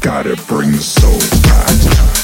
Gotta bring the soul back.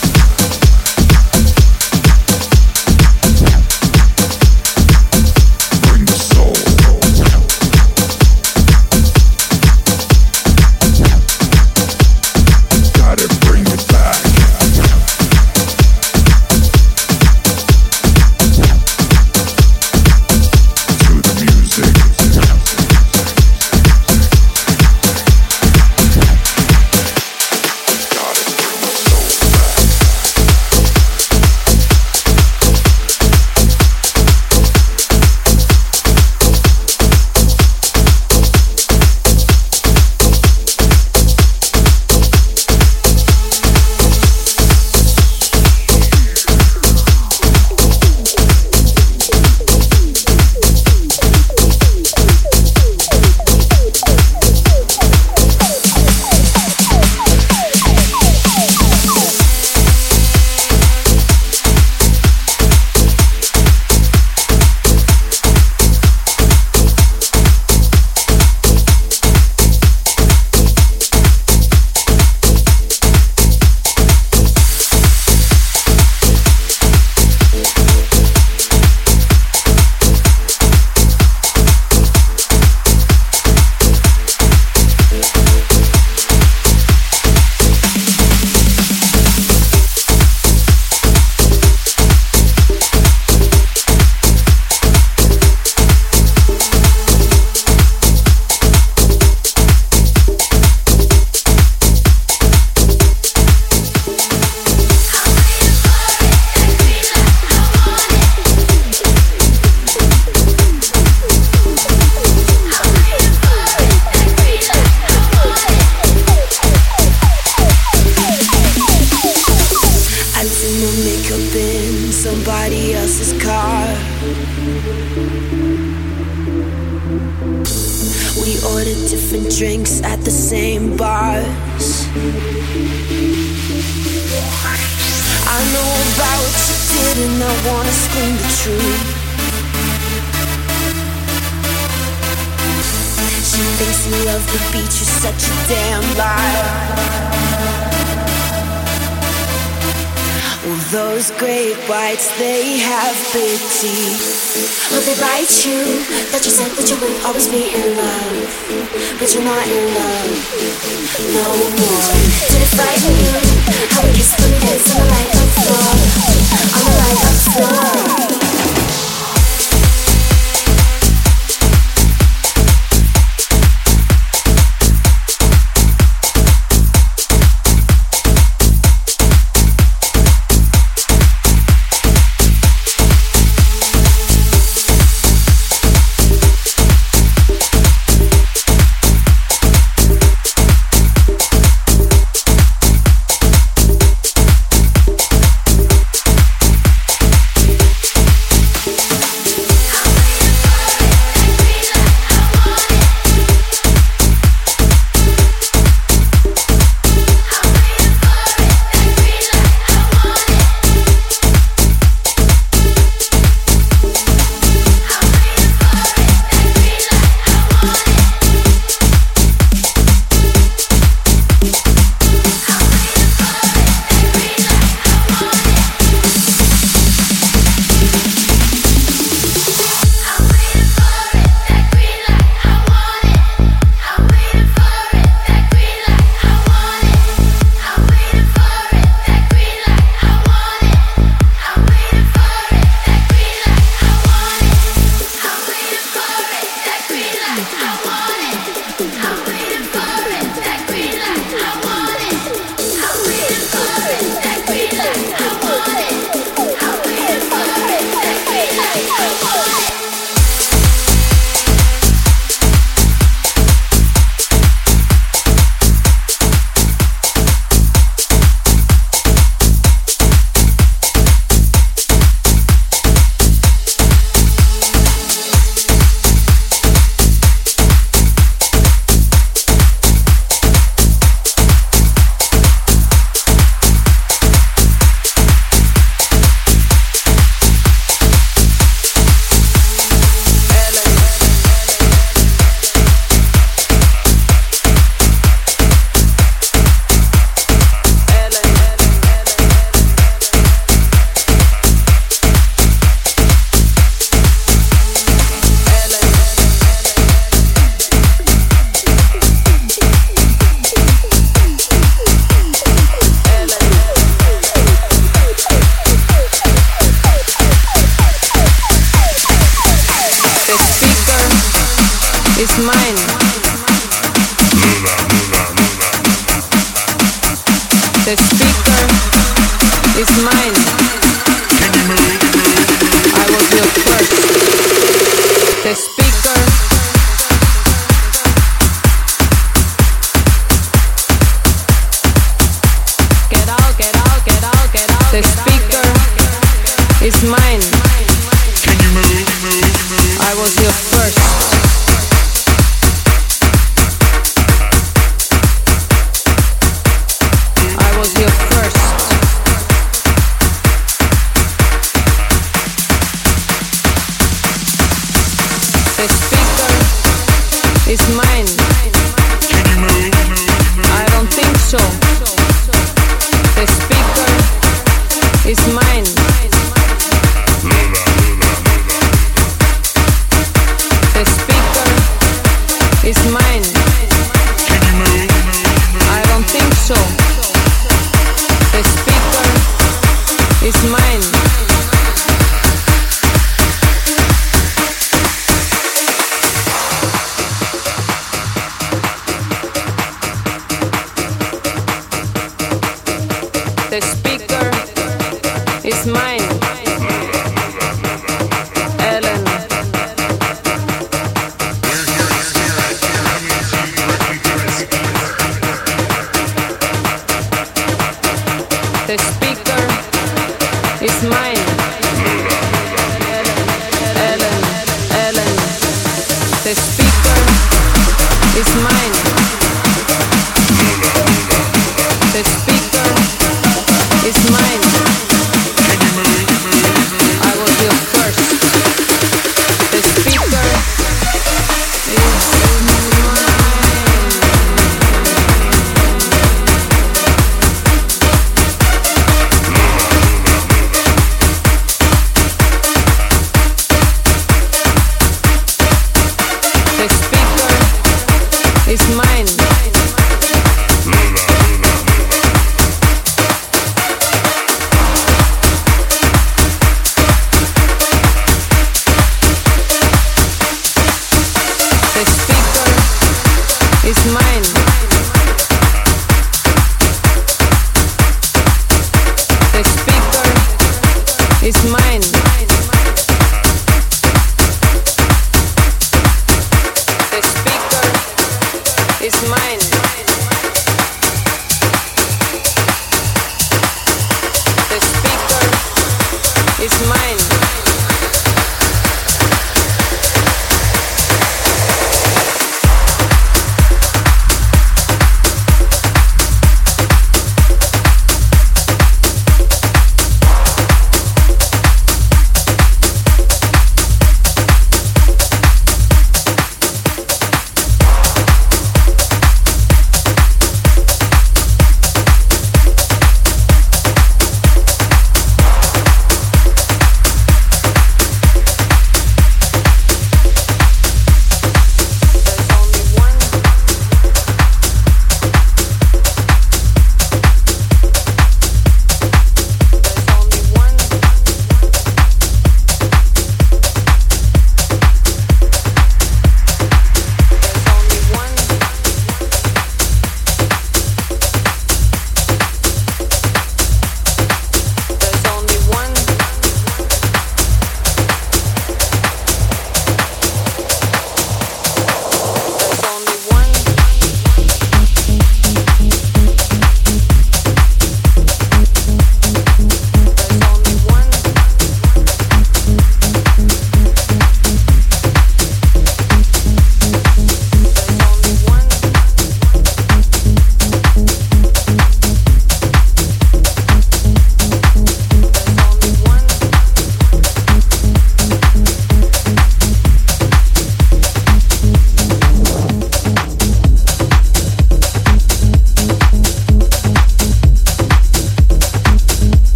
Six feet.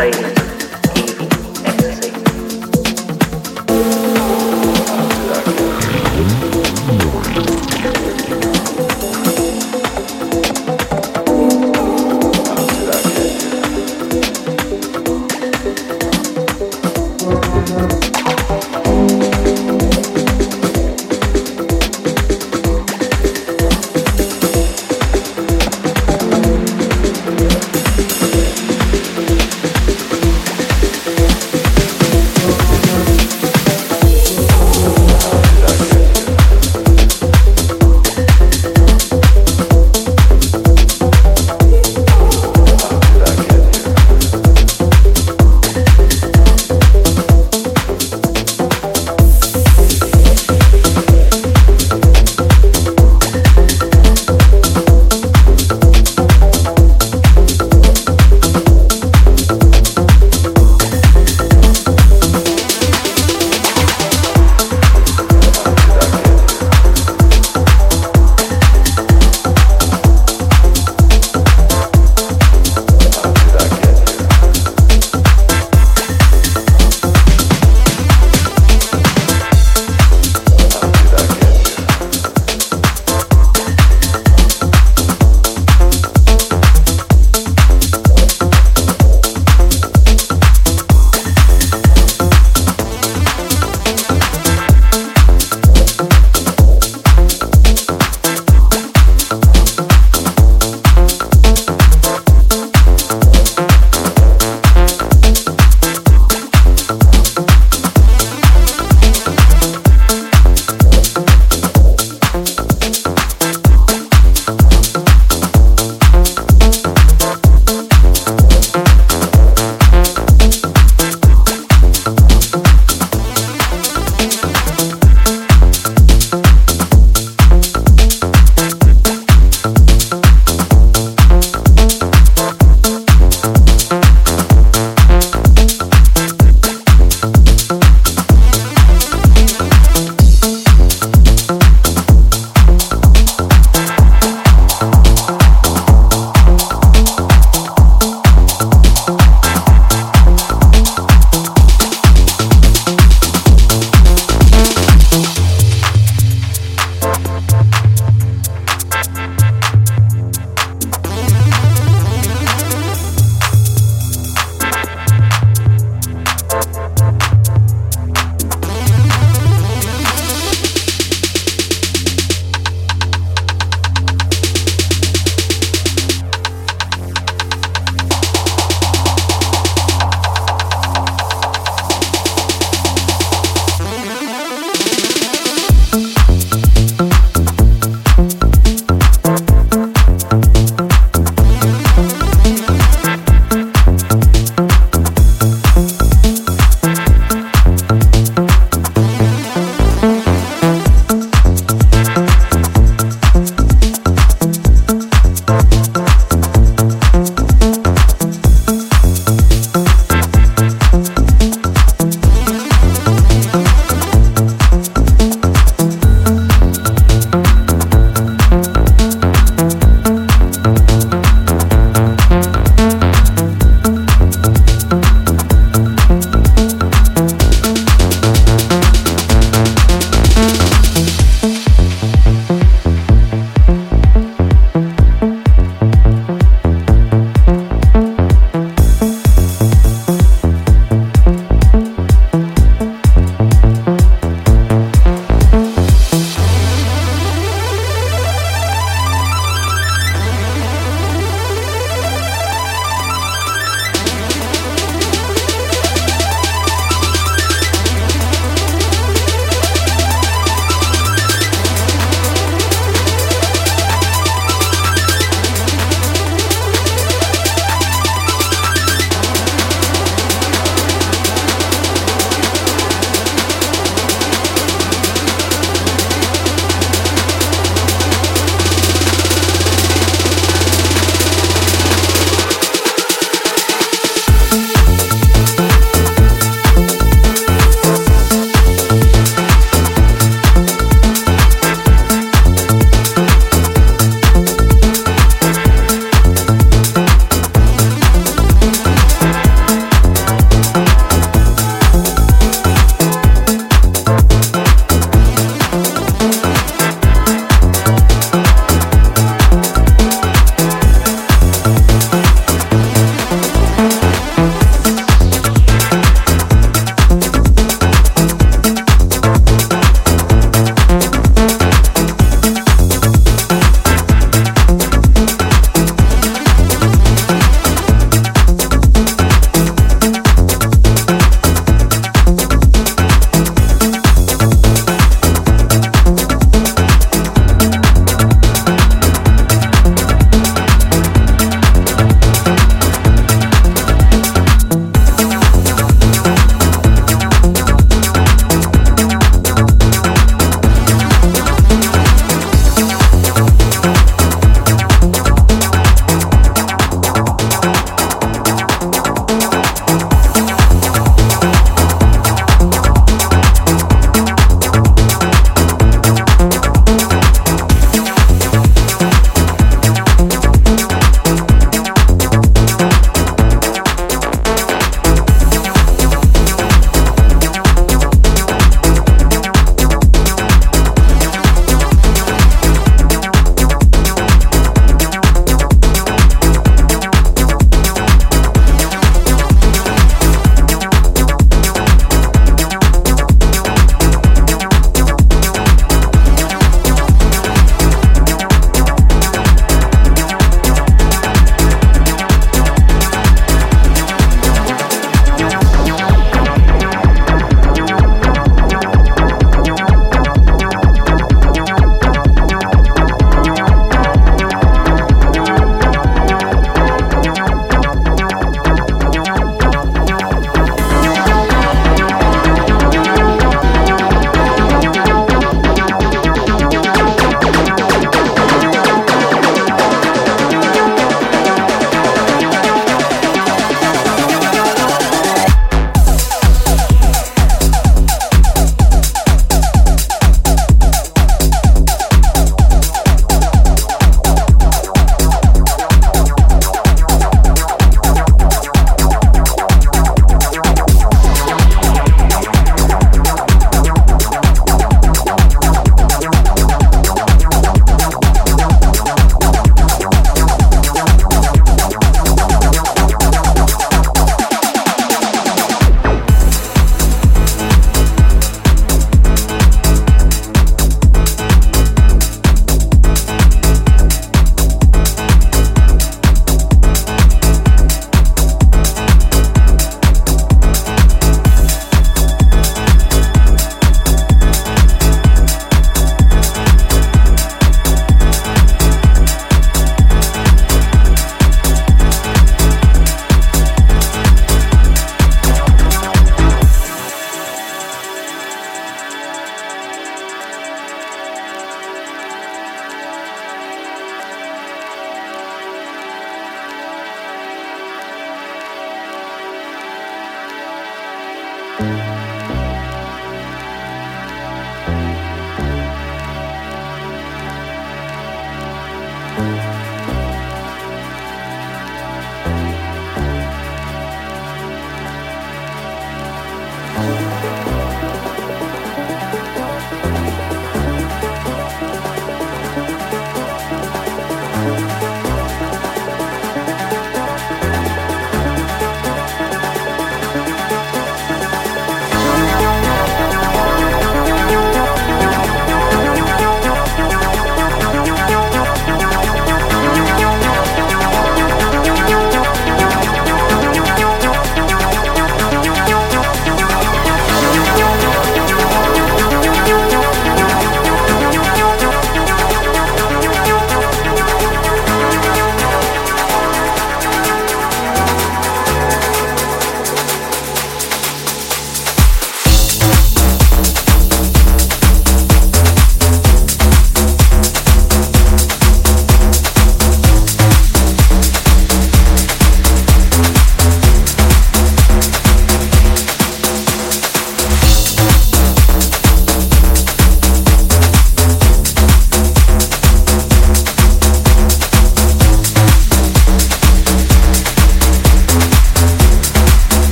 ladies.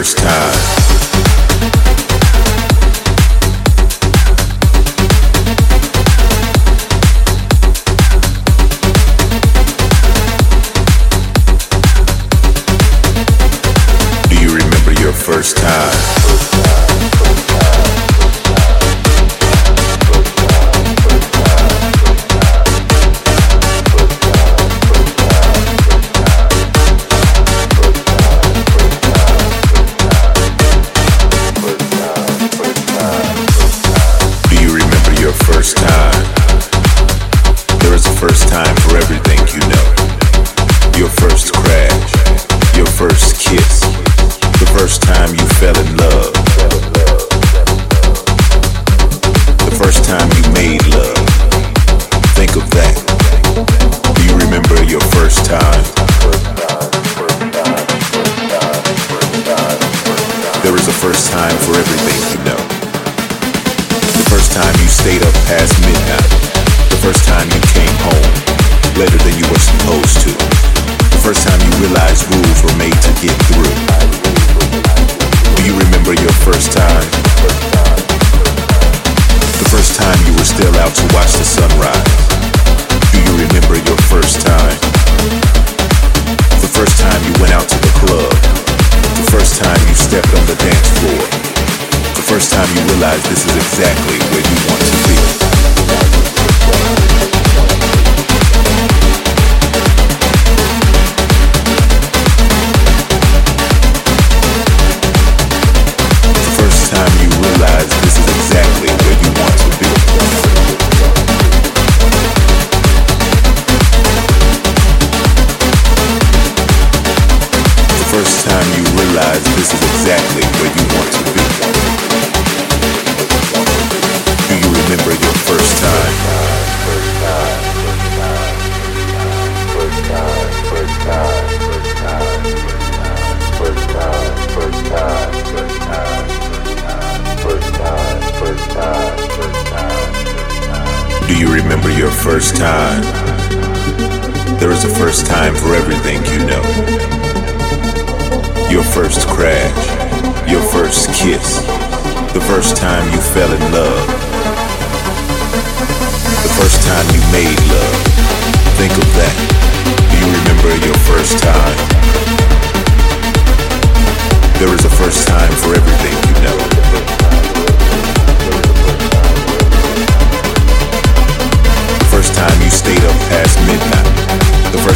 first time.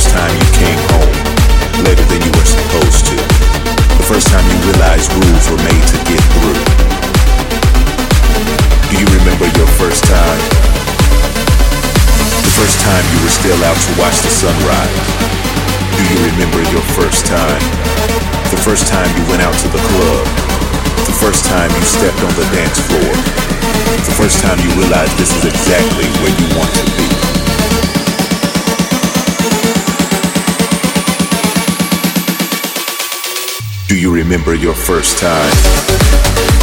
first time you came home later than you were supposed to. The first time you realized rules were made to get through. Do you remember your first time? The first time you were still out to watch the sunrise. Do you remember your first time? The first time you went out to the club. The first time you stepped on the dance floor. The first time you realized this is exactly where you want to be. you remember your first time?